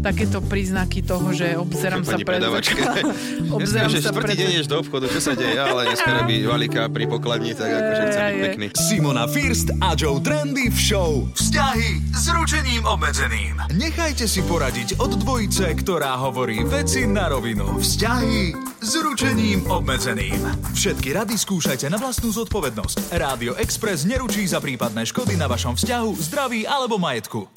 takéto príznaky toho, že obzerám sa pred obzerám sa štvrtý pred... deň ideš do obchodu, čo sa deje, ale dneska robí valika pri pokladni, tak akože chce byť pekný. Simona First a Joe Trendy v show Vzťahy s ručením obmedzeným. Nechajte si poradiť od dvojice, ktorá hovorí veci na rovinu. Vzťahy s ručením obmedzeným. Všetky rady skúšajte na vlastnú zodpovednosť. Rádio Express neručí za prípadné škody na vašom vzťahu, zdraví alebo majetku.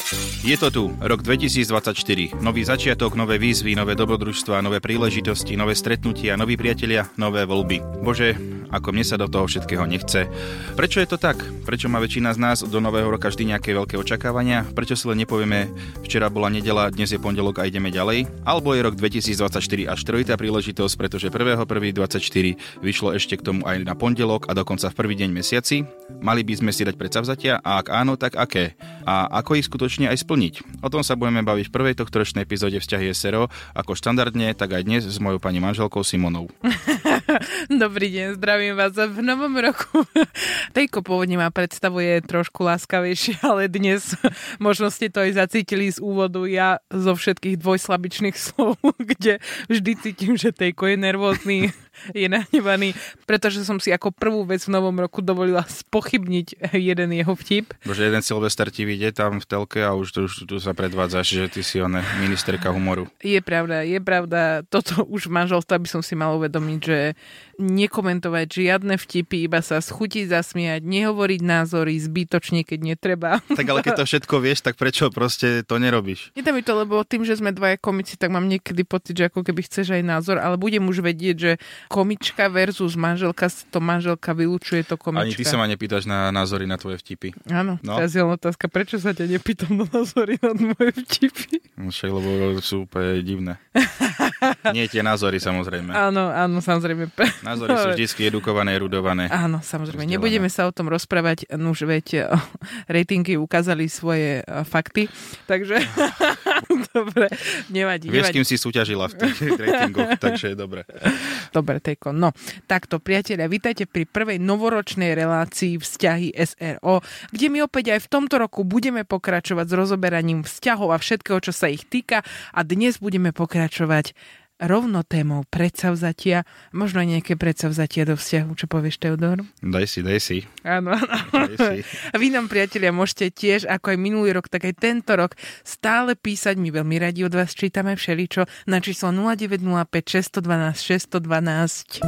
Je to tu, rok 2024. Nový začiatok, nové výzvy, nové dobrodružstva, nové príležitosti, nové stretnutia, noví priatelia, nové voľby. Bože, ako mne sa do toho všetkého nechce. Prečo je to tak? Prečo má väčšina z nás do nového roka vždy nejaké veľké očakávania? Prečo si len nepovieme, včera bola nedela, dnes je pondelok a ideme ďalej? Alebo je rok 2024 až trojitá príležitosť, pretože 1.1.24 vyšlo ešte k tomu aj na pondelok a dokonca v prvý deň mesiaci? Mali by sme si dať predsavzatia a ak áno, tak aké? A ako ich skutočne aj splniť? O tom sa budeme baviť v prvej tohto ročnej epizóde Vzťahy SRO, ako štandardne, tak aj dnes s mojou pani manželkou Simonou. Dobrý deň, zdravím vás v novom roku. Tejko pôvodne ma predstavuje trošku láskavejšie, ale dnes možno ste to aj zacítili z úvodu. Ja zo všetkých dvojslabičných slov, kde vždy cítim, že Tejko je nervózny, je nahnevaný, pretože som si ako prvú vec v novom roku dovolila spochybniť jeden jeho vtip. Bože, jeden Silvester ti vyjde tam v telke a už tu, už tu sa predvádzaš, že ty si ona ministerka humoru. Je pravda, je pravda. Toto už v manželstve by som si mal uvedomiť, že nekomentovať žiadne vtipy, iba sa schutiť, zasmiať, nehovoriť názory zbytočne, keď netreba. Tak ale keď to všetko vieš, tak prečo proste to nerobíš? Nedá mi to, lebo tým, že sme dvaja komici, tak mám niekedy pocit, že ako keby chceš aj názor, ale budem už vedieť, že komička versus manželka, to manželka vylúčuje to komička. Ani ty sa ma nepýtaš na názory na tvoje vtipy. Áno, No. teraz je len otázka, prečo sa ťa nepýtam na názory na moje vtipy? No Však, lebo sú úplne divné. Nie tie názory, samozrejme. Áno, áno, samozrejme. Názory sú vždy edukované, erudované. Áno, samozrejme. Vzdelané. Nebudeme sa o tom rozprávať, no už veď eh, ratingy ukázali svoje eh, fakty, takže dobre, nevadí, Vieš, s nevadí. kým si súťažila v tých ratingoch, takže dobre. Dobre, Tejko. No, takto, priatelia, vítajte pri prvej novoročnej relácii Vzťahy SRO, kde my opäť aj v tomto roku budeme pokračovať s rozoberaním vzťahov a všetkého, čo sa ich týka a dnes budeme pokračovať rovno témou predsavzatia, možno nejaké predsavzatia do vzťahu, čo povieš, Teodor? Daj si, daj si. Áno, áno. Daj si. A vy nám, priatelia, môžete tiež, ako aj minulý rok, tak aj tento rok, stále písať. My veľmi radi od vás čítame všeličo na číslo 0905 612 612.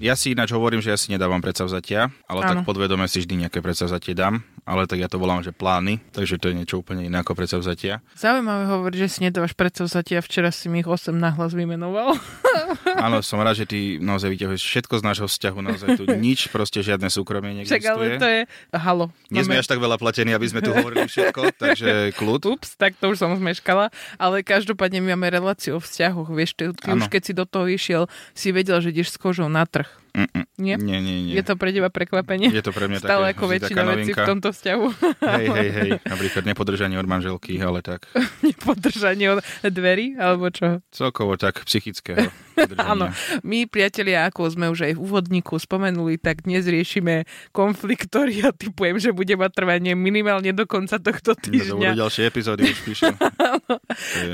Ja si ináč hovorím, že ja si nedávam predsavzatia, ale Áno. tak podvedome si vždy nejaké predsavzatie dám, ale tak ja to volám, že plány, takže to je niečo úplne iné ako predsavzatia. Zaujímavé hovoriť, že si nedávaš predsavzatia. Včera si mi ich 8 nahlas vymenoval. Áno, som rád, že ty naozaj vyťahuješ všetko z nášho vzťahu, naozaj tu nič, proste žiadne súkromie Však ale neexistuje. to je... Halo. Nie sme až tak veľa platení, aby sme tu hovorili všetko, takže kľud. Ups, tak to už som zmeškala, ale každopádne my máme reláciu o vzťahoch, vieš, ty, ty už keď si do toho išiel, si vedel, že ideš s kožou na trh. Mm-mm. Nie? Nie, nie, nie. Je to pre teba prekvapenie? Je to pre mňa Stále také, ako väčšina vecí v tomto vzťahu. Hej, hej, hej. Napríklad nepodržanie od manželky, ale tak Nepodržanie od dverí, alebo čo? celkovo tak psychického. Áno, my priatelia, ako sme už aj v úvodníku spomenuli, tak dnes riešime konflikt, ktorý ja typujem, že bude mať trvanie minimálne do konca tohto týždňa. ďalšie epizódy, už píšem.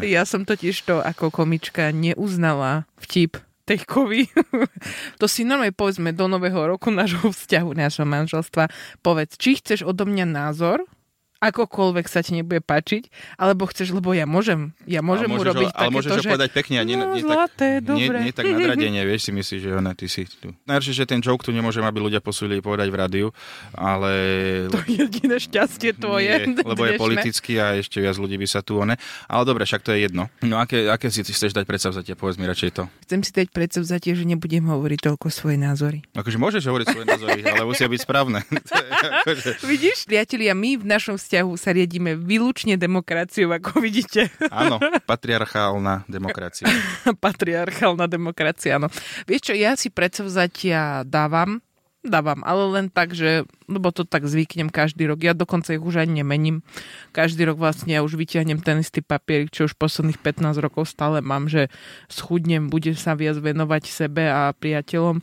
Ja som totiž to ako komička neuznala vtip Tejkovi. to si normálne povedzme do nového roku nášho vzťahu, nášho manželstva. Povedz, či chceš odo mňa názor, akokoľvek sa ti nebude páčiť, alebo chceš, lebo ja môžem, ja môžem ale môžeš urobiť ale môžeš ho že... povedať pekne a nie, No, nie, zlaté, tak, nie, nie tak nadradenie, vieš, si myslíš, že ona, ty si tu. Najhoršie, že ten joke tu nemôžem, aby ľudia posúdili povedať v rádiu, ale... To je jediné šťastie tvoje. Nie, lebo je politický a ešte viac ľudí by sa tu one. Ale dobre, však to je jedno. No aké, aké si chceš dať predsavzatie? Povedz mi radšej to. Chcem si dať predsavzatie, že nebudem hovoriť toľko svoje názory. Akože môžeš hovoriť svoje názory, ale musia byť správne. Akože- Vidíš, priatelia, my v našom vzťahu sa riedime výlučne demokraciou, ako vidíte. Áno, patriarchálna demokracia. patriarchálna demokracia, áno. Vieš čo, ja si predsavzatia dávam, dávam, ale len tak, že, lebo to tak zvyknem každý rok. Ja dokonca ich už ani nemením. Každý rok vlastne ja už vyťahnem ten istý papierik, čo už posledných 15 rokov stále mám, že schudnem, budem sa viac venovať sebe a priateľom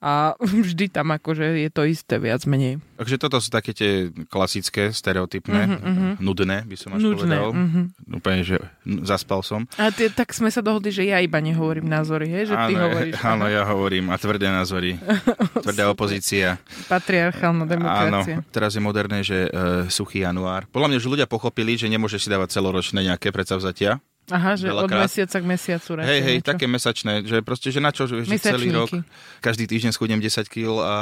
a vždy tam akože je to isté viac menej. Takže toto sú také tie klasické, stereotypné, mm-hmm. nudné, by som až nudné, povedal. Mm-hmm. Úplne, že zaspal som. A ty, tak sme sa dohodli, že ja iba nehovorím názory, hej? že áno, ty hovoríš. Áno, ja hovorím a tvrdé názory. Tvrdá opozícia. Patriarchálna demokracia. Áno, teraz je moderné, že uh, suchý január. Podľa mňa, že ľudia pochopili, že nemôže si dávať celoročné nejaké predsavzatia, Aha, že od mesiaca k mesiacu. Hej, hej, niečo. také mesačné, že proste, že na čo, že celý rok, každý týždeň schudnem 10 kg a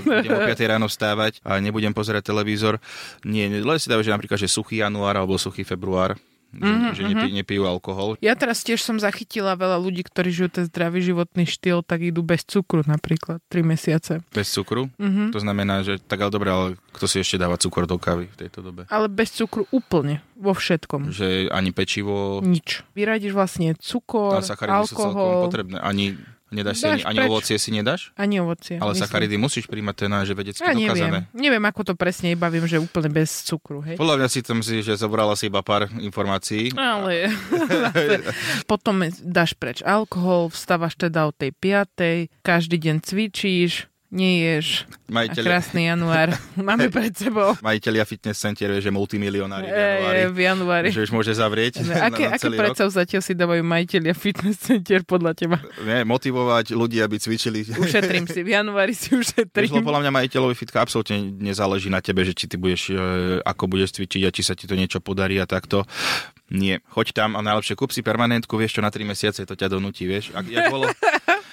budem o 5 ráno vstávať a nebudem pozerať televízor. Nie, len si dávajú, že napríklad, že suchý január alebo suchý február, mm-hmm, že, nepí, mhm. nepijú alkohol. Ja teraz tiež som zachytila veľa ľudí, ktorí žijú ten zdravý životný štýl, tak idú bez cukru napríklad 3 mesiace. Bez cukru? Mm-hmm. To znamená, že tak ale dobre, ale kto si ešte dáva cukor do kávy v tejto dobe? Ale bez cukru úplne, vo všetkom. Že ani pečivo? Nič. Vyradíš vlastne cukor, alkohol. Sú celkom potrebné. Ani Nedáš si ani, ani ovocie si nedáš? Ani ovocie. Ale myslím. sacharidy musíš príjmať ten že vedecky ja dokázané. Neviem. neviem, ako to presne, iba viem, že úplne bez cukru. Hej? Podľa mňa si tam si, že zobrala si iba pár informácií. Ale potom dáš preč alkohol, vstávaš teda o tej piatej, každý deň cvičíš, neješ. Majiteľ... Krásny január máme pred sebou. Majiteľia fitness center, že multimilionári v januári. E, v januári. Že už môže zavrieť ne, aké, na, na aké zatiaľ si dávajú majiteľia fitness center podľa teba? Nie, motivovať ľudí, aby cvičili. Ušetrím si, v januári si ušetrím. Lebo podľa mňa majiteľovi fitka absolútne nezáleží na tebe, že či ty budeš, e, ako budeš cvičiť a či sa ti to niečo podarí a takto. Nie, choď tam a najlepšie kúp si permanentku, vieš čo, na 3 mesiace to ťa donúti, vieš. Ak, jak bolo,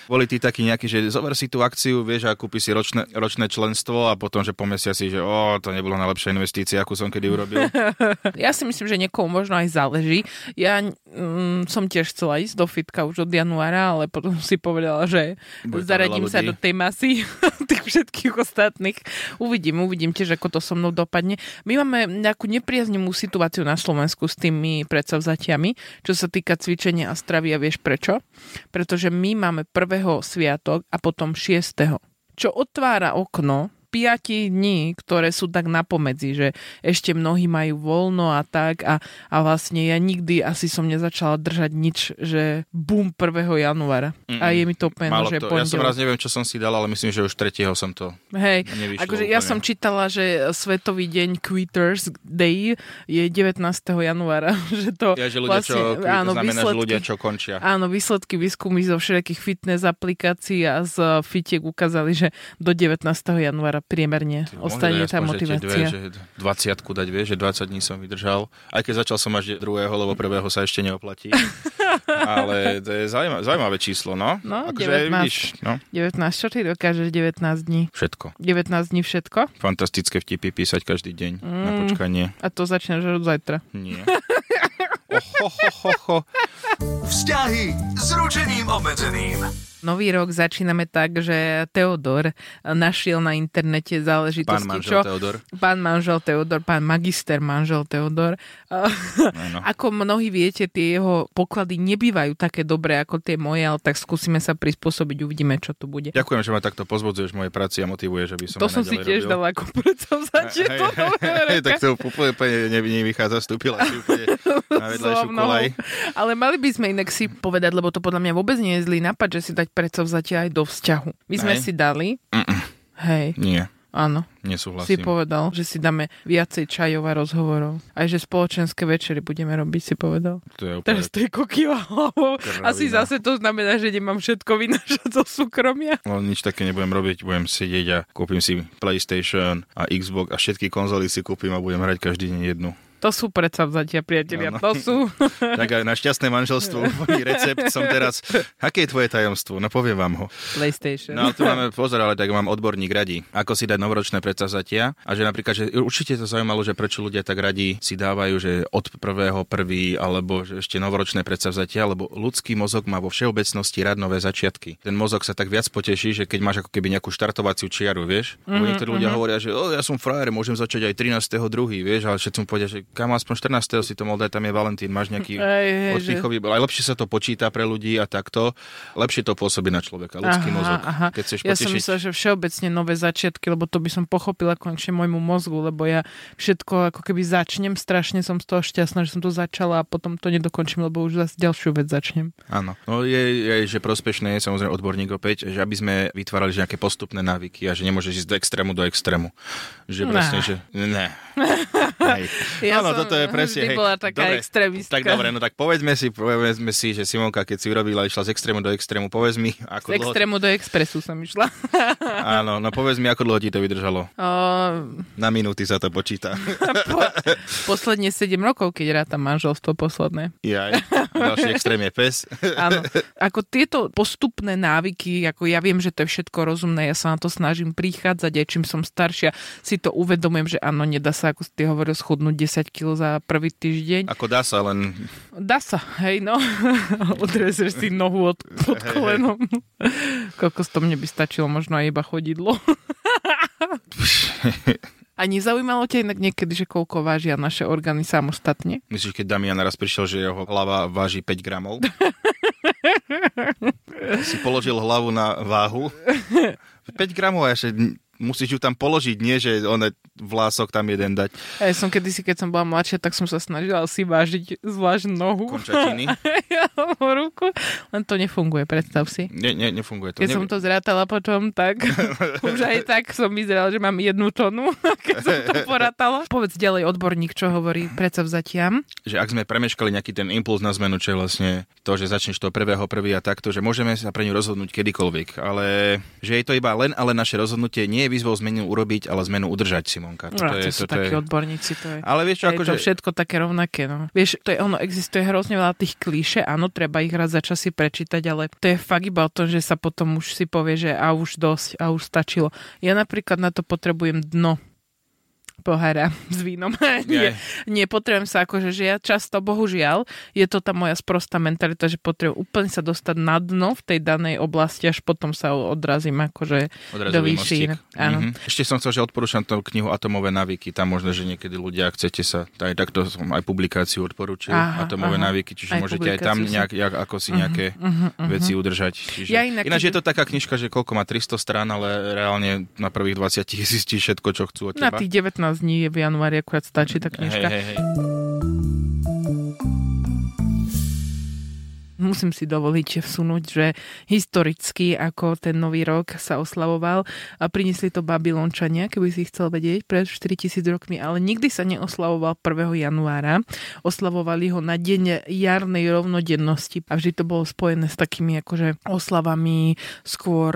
boli tí takí nejakí, že zober si tú akciu, vieš, a kúpi si ročné, ročné členstvo a potom, že po mesiaci, že o, to nebolo najlepšia investícia, akú som kedy urobil. ja si myslím, že niekomu možno aj záleží. Ja mm, som tiež chcela ísť do fitka už od januára, ale potom si povedala, že Bude zaradím sa do tej masy tých všetkých ostatných. Uvidím, uvidím tiež, ako to so mnou dopadne. My máme nejakú nepriaznivú situáciu na Slovensku s tými predsavzatiami, čo sa týka cvičenia a stravy a vieš prečo? Pretože my máme prvé sviatok a potom 6. Čo otvára okno 5 dní, ktoré sú tak napomedzi, že ešte mnohí majú voľno a tak a, a vlastne ja nikdy asi som nezačala držať nič, že bum 1. januára. Mm-mm. A je mi to úplne, že to. Ja som raz neviem, čo som si dal, ale myslím, že už 3. som to Hej, akože ja som čítala, že Svetový deň Quitters Day je 19. januára. Že to ja, že ľudia, vlastne, čo, áno, znamená, výsledky, že ľudia, čo končia. Áno, výsledky výskumy zo všetkých fitness aplikácií a z fitiek ukázali, že do 19. januára priemerne Ty, ostane tá motivácia. Dve, že 20 dať, vieš, že 20 dní som vydržal. Aj keď začal som až druhého, lebo prvého sa ešte neoplatí. Ale to je zaujímavé, zaujímavé číslo, no. No, akože, 19, vidíš, no. 19, čo ty dokážeš 19 dní? Všetko. 19 dní všetko? Fantastické vtipy písať každý deň mm, na počkanie. A to začneš od zajtra? Nie. Ohohohoho. Vzťahy s ručením obmedzeným. Nový rok začíname tak, že Teodor našiel na internete záležitosti. Pán manžel čo? Teodor. Pán manžel Teodor, pán magister manžel Teodor. No. ako mnohí viete, tie jeho poklady nebývajú také dobré ako tie moje, ale tak skúsime sa prispôsobiť, uvidíme, čo tu bude. Ďakujem, že ma takto pozbudzuješ v mojej práci a motivuješ, aby som To som si tiež dala ako predsavzatie hey, Tak to úplne nevychádza, vstúpila si úplne na vedľajšiu kolaj. Ale mali by sme inak si povedať, lebo to podľa mňa vôbec nie je zlý nápad, že si dať predsavzatie aj do vzťahu. My sme Hej. si dali... Mm-mm. Hej. Nie. Áno. Nesúhlasím. Si povedal, že si dáme viacej čajov a rozhovorov. Aj že spoločenské večery budeme robiť, si povedal. To je úplne... Teraz to je kokyva hlavou. Asi zase to znamená, že nemám všetko vynášať zo súkromia. No nič také nebudem robiť, budem sedieť a kúpim si PlayStation a Xbox a všetky konzoly si kúpim a budem hrať každý deň jednu. To sú predsavzatia, priatelia, to sú. tak aj na šťastné manželstvo recept som teraz. Aké je tvoje tajomstvo? No poviem vám ho. PlayStation. No tu máme pozor, ale tak mám odborník radí, ako si dať novoročné predsavzatia a že napríklad, že určite to zaujímalo, že prečo ľudia tak radi si dávajú, že od prvého prvý alebo že ešte novoročné predsavzatia, lebo ľudský mozog má vo všeobecnosti rád nové začiatky. Ten mozog sa tak viac poteší, že keď máš ako keby nejakú štartovaciu čiaru, vieš? Mm-hmm, niektorí ľudia mm-hmm. hovoria, že o, ja som frajer, môžem začať aj 13.2., vieš, ale všetci mu povedia, že kam aspoň 14. si to mohol dať, tam je Valentín, máš nejaký oddychový, aj lepšie sa to počíta pre ľudí a takto, lepšie to pôsobí na človeka, ľudský aha, mozog. Aha. Keď chceš ja som myslel, že všeobecne nové začiatky, lebo to by som pochopila konečne môjmu mozgu, lebo ja všetko ako keby začnem, strašne som z toho šťastná, že som to začala a potom to nedokončím, lebo už zase ďalšiu vec začnem. Áno, no je, je, že prospešné je samozrejme odborník opäť, že aby sme vytvárali nejaké postupné návyky a že nemôžeš ísť do extrému do extrému. Že presne, že ne. Ja Áno, toto je presne. Hej, bola taká dobre, extrémistka. Tak dobre, no tak povedzme si, povedzme si, že Simonka, keď si urobila, išla z extrému do extrému, povedz mi, ako z dlho... extrému do expresu som išla. Áno, no povedz mi, ako dlho ti to vydržalo. O... Na minúty sa to počíta. po, posledne 7 rokov, keď rátam manželstvo posledné. Jaj, a ďalší extrém je pes. Áno, ako tieto postupné návyky, ako ja viem, že to je všetko rozumné, ja sa na to snažím prichádzať, aj čím som staršia, si to uvedomujem, že áno, nedá sa, ako ty hovoril, schudnúť 10 kg za prvý týždeň. Ako dá sa, len... Dá sa, hej, no. Odrezeš si nohu od, pod kolenom. Koľko z toho mne by stačilo možno aj iba chodidlo. A nezaujímalo ťa inak niekedy, že koľko vážia naše orgány samostatne? Myslíš, keď Damian naraz prišiel, že jeho hlava váži 5 gramov? si položil hlavu na váhu? 5 gramov, ja musíš ju tam položiť, nie že on vlások tam jeden dať. Ja som kedysi, keď som bola mladšia, tak som sa snažila si vážiť zvlášť nohu. Končatiny. ruku. Len to nefunguje, predstav si. Nie, nie, nefunguje to. Keď ne... som to zrátala potom, tak už aj tak som vyzeral, že mám jednu tonu, keď som to porátala. Povedz ďalej odborník, čo hovorí predsavzatiam. Že ak sme premeškali nejaký ten impuls na zmenu, čo je vlastne to, že začneš to prvého prvý a takto, že môžeme sa pre ňu rozhodnúť kedykoľvek, ale že je to iba len ale naše rozhodnutie nie je výzvou zmenu urobiť, ale zmenu udržať, Simonka. No, to, je, to sú to takí je... odborníci, to je. Ale vieš čo, je akože... to všetko také rovnaké, no. Vieš, to je ono, existuje hrozne veľa tých klíše, áno, treba ich raz za čas si prečítať, ale to je fakt iba o tom, že sa potom už si povie, že a už dosť, a už stačilo. Ja napríklad na to potrebujem dno pohára s vínom. nie, nie, potrebujem sa akože, že ja často, bohužiaľ, je to tá moja sprostá mentalita, že potrebujem úplne sa dostať na dno v tej danej oblasti, až potom sa odrazím akože Odrazový do výšin. Áno. Mm-hmm. Ešte som chcel, že odporúčam tú knihu Atomové návyky, tam možno, že niekedy ľudia chcete sa, aj takto som aj publikáciu odporúčil, aha, Atomové aha. návyky, čiže aj môžete aj tam nejak, jak, ako si mhm, nejaké uh-huh, uh-huh, veci udržať. Čiže, ja inak, ináč je to taká knižka, že koľko má 300 strán, ale reálne na prvých 20 zistíš všetko, čo chcú od teba. Na tých 19 dní v januári akurát stačí tá knižka. Hej, hej, hej. musím si dovoliť vsunúť, že historicky, ako ten nový rok sa oslavoval a priniesli to Babylončania, keby si chcel vedieť, pred 4000 rokmi, ale nikdy sa neoslavoval 1. januára. Oslavovali ho na deň jarnej rovnodennosti a vždy to bolo spojené s takými akože oslavami skôr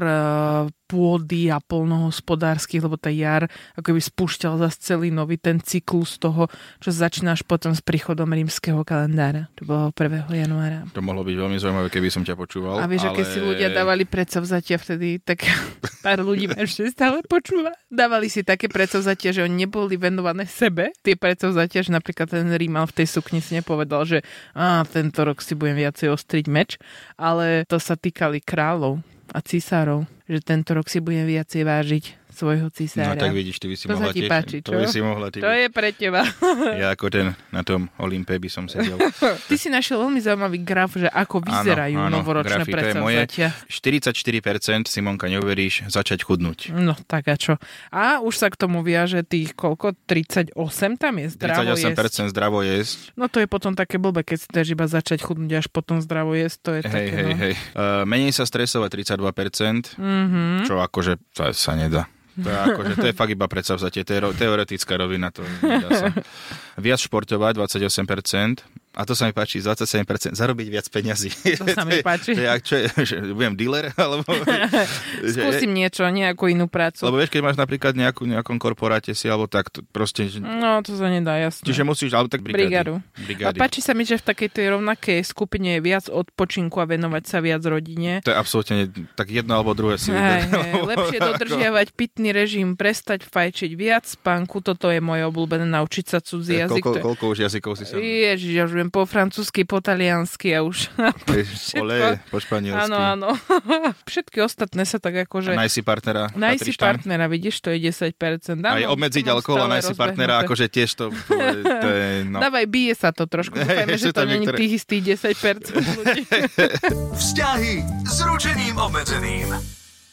pôdy a polnohospodárskych, lebo tá jar ako by spúšťal zase celý nový ten cyklus toho, čo začínaš potom s príchodom rímskeho kalendára. To bolo 1. januára. To mohlo byť veľmi zaujímavé, keby som ťa počúval. A vieš, ale... aké si ľudia dávali predsavzatia vtedy, tak pár ľudí ma ešte stále počúva. Dávali si také predsavzatia, že oni neboli venované sebe. Tie predsavzatia, že napríklad ten Rímal v tej sukni si nepovedal, že á, tento rok si budem viacej ostriť meč, ale to sa týkali kráľov a císárov, že tento rok si budem viacej vážiť svojho cisára. No tak vidíš, ty by si to mohla ti páči, čo? To by si mohla ty To je pre teba. ja ako ten na tom Olympe by som sedel. Ty si našiel veľmi zaujímavý graf, že ako vyzerajú áno, áno, novoročné grafy, predsavzatia. 44% Simonka, neuveríš, začať chudnúť. No tak a čo? A už sa k tomu viaže tých koľko? 38 tam je zdravo 38% jesť. zdravo jesť. No to je potom také blbé, keď si iba začať chudnúť až potom zdravo jesť. To je hej, také, hej, no. hej. Uh, menej sa stresovať 32%, mm-hmm. čo akože sa, sa nedá. To je, akože, to je fakt iba predsavzatie, to je teoretická rovina, to nedá sa. Viac športovať, 28%, A to sa mi páči, z 27% zarobiť viac peňazí. To sa mi páči. To je, čo je, že budem dealer? Alebo, Skúsim že, niečo, nejakú inú prácu. Lebo vieš, keď máš napríklad nejakú, nejakom korporáte si, alebo tak, to proste... No, to sa nedá, jasne. Čiže musíš, alebo tak brigády. brigádu. A páči sa mi, že v takej tej rovnakej skupine je viac odpočinku a venovať sa viac rodine. To je absolútne tak jedno alebo druhé si hej, hej, Lepšie dodržiavať pitný režim, prestať fajčiť viac spánku, toto je moje obľúbené, naučiť sa cudzí jazyk. Koľko, koľko už jazykov si sa... Ježiš, ja už neviem, po francúzsky, po taliansky a už. Všetko... Ole, po španielsky. Áno, áno. Všetky ostatné sa tak akože... A najsi partnera. Najsi partnera, vidíš, to je 10%. Áno, Aj obmedziť alkohol a najsi partnera, akože tiež to... to, je, no. Dávaj, bije sa to trošku. Dúfajme, že to není niektoré... tých istých 10% ľudí. Vzťahy s ručením obmedzeným.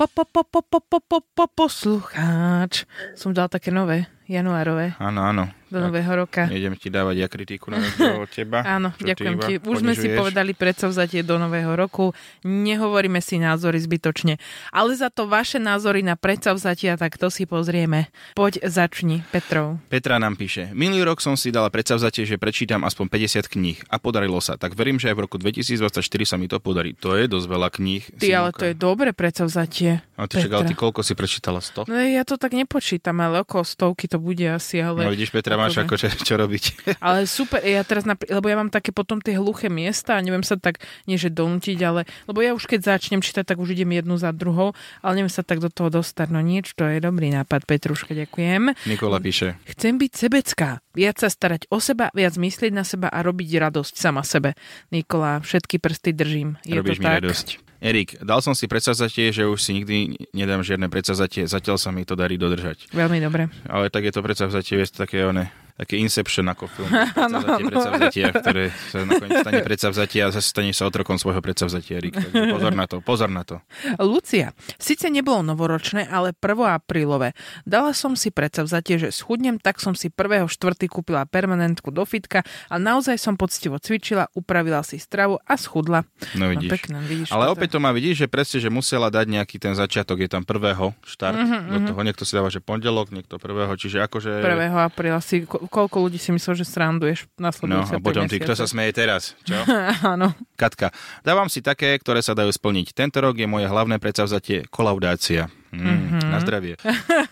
Po, po, po, po, po, po, po, poslucháč. Som dal také nové, januárové. Áno, áno do nového roka. Nejdem ti dávať ja kritiku na od teba. Áno, ďakujem ti. Už sme si povedali predsavzatie do nového roku. Nehovoríme si názory zbytočne. Ale za to vaše názory na predsavzatia, tak to si pozrieme. Poď začni, Petrov. Petra nám píše. Minulý rok som si dala predsavzatie, že prečítam aspoň 50 kníh a podarilo sa. Tak verím, že aj v roku 2024 sa mi to podarí. To je dosť veľa kníh. Ty, ale to je dobre predsavzatie. A ty, čak, ale ty koľko si prečítala? 100? No ja to tak nepočítam, ale okolo stovky to bude asi. Ale... No vidíš, Petra, máš akože čo robiť. Ale super, ja teraz, napr- lebo ja mám také potom tie hluché miesta a neviem sa tak, nie že donútiť, ale, lebo ja už keď začnem čítať, tak už idem jednu za druhou, ale neviem sa tak do toho dostať. No nič, to je dobrý nápad, Petruška, ďakujem. Nikola píše. Chcem byť sebecká, viac sa starať o seba, viac myslieť na seba a robiť radosť sama sebe. Nikola, všetky prsty držím. Je Robíš to mi tak? radosť. Erik, dal som si predsavzatie, že už si nikdy nedám žiadne predsavzatie, zatiaľ sa mi to darí dodržať. Veľmi dobre. Ale tak je to predsavzatie, je to také one, také Inception ako film. Predsavzatie, predsavzatia, ktoré sa nakoniec stane predsavzatia a zase stane sa otrokom svojho predsavzatia. Erik. pozor na to, pozor na to. Lucia, síce nebolo novoročné, ale 1. aprílové. Dala som si predsavzatie, že schudnem, tak som si 1. štvrtý kúpila permanentku do fitka a naozaj som poctivo cvičila, upravila si stravu a schudla. No vidíš. No, pekné, vidíš ale opäť to má vidíš, že presne, že musela dať nejaký ten začiatok, je tam prvého štart mm-hmm, do toho. Niekto si dáva, že pondelok, niekto prvého, čiže akože... 1. apríla si koľko ľudí si myslel, že sranduješ na No a potom ty, kto sa smeje teraz? Čo? Áno. Katka, dávam si také, ktoré sa dajú splniť. Tento rok je moje hlavné predsavzatie kolaudácia. Mm, mm-hmm. Na zdravie.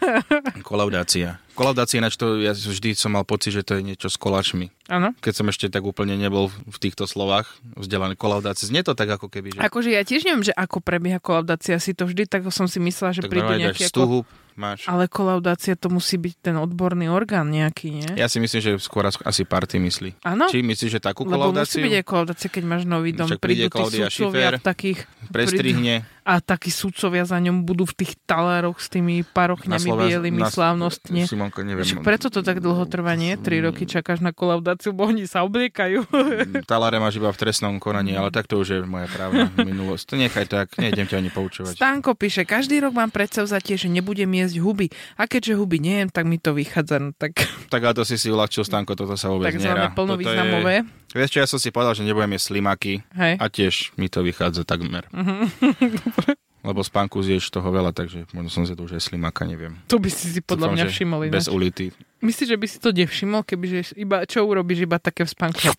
kolaudácia. Kolaudácia, ináč to ja vždy som mal pocit, že to je niečo s koláčmi. Áno. Keď som ešte tak úplne nebol v týchto slovách vzdelaný kolaudácia. Znie to tak ako keby, že... Akože ja tiež neviem, že ako prebieha kolaudácia. Si to vždy tak som si myslela, že tak prídu nejaké... Ako máš. Ale kolaudácia to musí byť ten odborný orgán nejaký, nie? Ja si myslím, že skôr asi party myslí. Áno? Či myslíš, že takú Lebo kolaudáciu? musí byť aj kolaudácia, keď máš nový dom. Však príde Klaudia Schiffer, takých, prestrihne. A takí sudcovia za ňom budú v tých talároch s tými parochňami bielými na, slávnostne. Simonko, neviem. Však preto to tak dlho trvá, nie? Tri mm. roky čakáš na kolaudáciu, bo oni sa obliekajú. Mm, taláre máš iba v trestnom konaní, ale tak to už je moja právna minulosť. Nechaj tak, nejdem ťa ani poučovať. Stanko píše, každý rok mám predsavzatie, že nebudem jesť huby. A keďže huby nejem, tak mi to vychádza. No tak... tak ale to si si uľahčil, Stanko, toto sa vôbec nerá. plnovýznamové. Je... Vieš čo, ja som si povedal, že nebudem jesť slimaky Hej. a tiež mi to vychádza takmer. Lebo spánku zješ toho veľa, takže možno som si to už aj slimaka, neviem. To by si si podľa Dúfam, mňa všimol. Bez ulity. Myslíš, že by si to nevšimol, kebyže iba, čo urobíš iba také v spánku?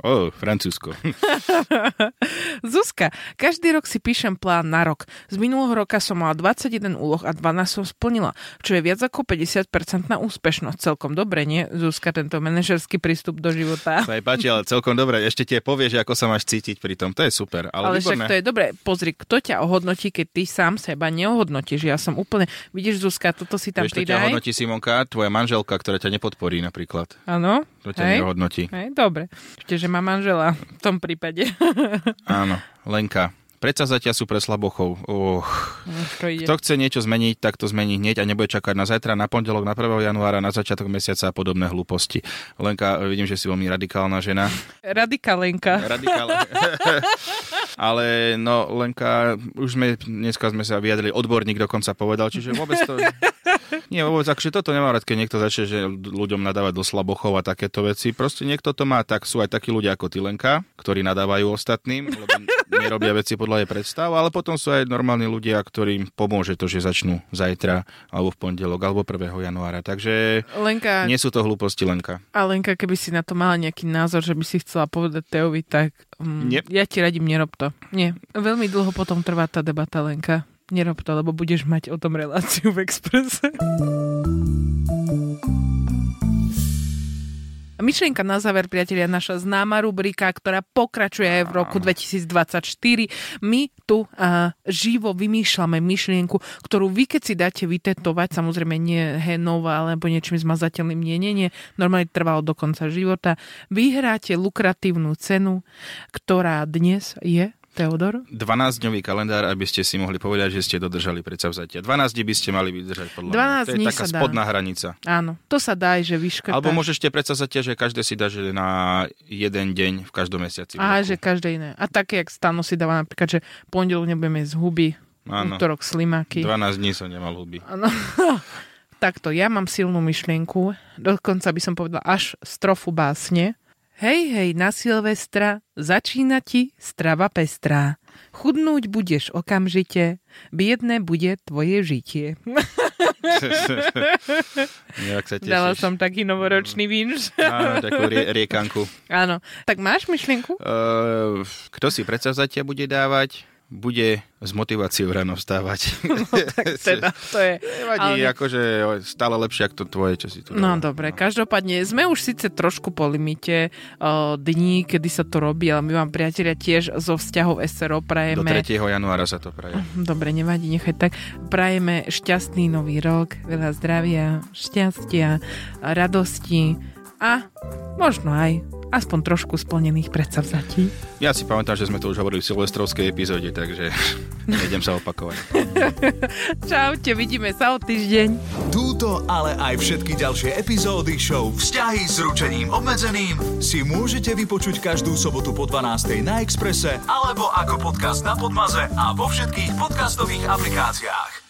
O, oh, Francúzsko. Zuzka, každý rok si píšem plán na rok. Z minulého roka som mala 21 úloh a 12 som splnila, čo je viac ako 50% na úspešnosť. Celkom dobre, nie? Zuzka, tento manažerský prístup do života. Aj páči, ale celkom dobre. Ešte ti povieš, ako sa máš cítiť pri tom. To je super. Ale, ale však to je dobre. Pozri, kto ťa ohodnotí, keď ty sám seba neohodnotíš. Ja som úplne... Vidíš, Zuzka, toto si tam Vieš, pridaj. Vieš, hodnotí Simonka, tvoja manželka, ktorá ťa nepodporí napríklad. Áno. To ťa Hej. Hej, dobre. Ešte, že má manžela v tom prípade. Áno. Lenka. Predsazatia sú pre slabochov. Uh. Kto chce niečo zmeniť, tak to zmení hneď a nebude čakať na zajtra, na pondelok, na 1. januára, na začiatok mesiaca a podobné hlúposti. Lenka, vidím, že si veľmi radikálna žena. Radikálenka. Radikál... Ale no, Lenka, už sme, dneska sme sa vyjadrili, odborník dokonca povedal, čiže vôbec to... Nie, vôbec, akože toto nemám rád, keď niekto začne že ľuďom nadávať do slabochov a takéto veci. Proste niekto to má, tak sú aj takí ľudia ako Tylenka, ktorí nadávajú ostatným, lebo nerobia veci podľa jej predstav, ale potom sú aj normálni ľudia, ktorým pomôže to, že začnú zajtra, alebo v pondelok, alebo 1. januára. Takže Lenka, nie sú to hlúposti Lenka. A Lenka, keby si na to mala nejaký názor, že by si chcela povedať Teovi, tak um, ja ti radím, nerob to. Nie. Veľmi dlho potom trvá tá debata, Lenka nerob to, lebo budeš mať o tom reláciu v Exprese. Myšlienka na záver, priatelia, naša známa rubrika, ktorá pokračuje aj v roku 2024. My tu uh, živo vymýšľame myšlienku, ktorú vy, keď si dáte vytetovať, samozrejme nie henova alebo niečím zmazateľným, nie, nie, nie, normálne trvalo do konca života, vyhráte lukratívnu cenu, ktorá dnes je Teodor? 12-dňový kalendár, aby ste si mohli povedať, že ste dodržali predsavzatia. 12 dní by ste mali vydržať podľa 12 mňa. To je taká spodná dá. hranica. Áno, to sa dá že vyškrtáš. Alebo môžeš tie predsavzatia, že každé si dá že na jeden deň v každom mesiaci. Á, že každé iné. A také, jak Stano si dáva napríklad, že pondelok nebudeme z huby, Áno. útorok slimáky. 12 dní som nemal huby. Áno. Takto, ja mám silnú myšlienku, dokonca by som povedala až strofu básne, Hej, hej, na Silvestra, začína ti strava pestrá. Chudnúť budeš okamžite, biedne bude tvoje žitie. sa Dala som taký novoročný vinš. Áno, takú rie- riekanku. Áno. Tak máš myšlienku? Uh, kto si predsavzatia bude dávať? Bude s motiváciou ráno vstávať. No, tak teda, to je... Nevadí, ale... akože stále lepšie, ako to tvoje, čo si tu No dáva. dobre, no. každopádne sme už síce trošku po limite uh, dní, kedy sa to robí, ale my vám priatelia tiež zo vzťahov SRO prajeme... Do 3. januára sa to praje. Dobre, nevadí, nechaj tak. Prajeme šťastný nový rok, veľa zdravia, šťastia, radosti a možno aj aspoň trošku splnených predsavzatí. Ja si pamätám, že sme to už hovorili v silvestrovskej epizóde, takže nejdem sa opakovať. Čaute, vidíme sa o týždeň. Túto, ale aj všetky ďalšie epizódy show Vzťahy s ručením obmedzeným si môžete vypočuť každú sobotu po 12. na Exprese alebo ako podcast na Podmaze a vo všetkých podcastových aplikáciách.